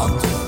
Up to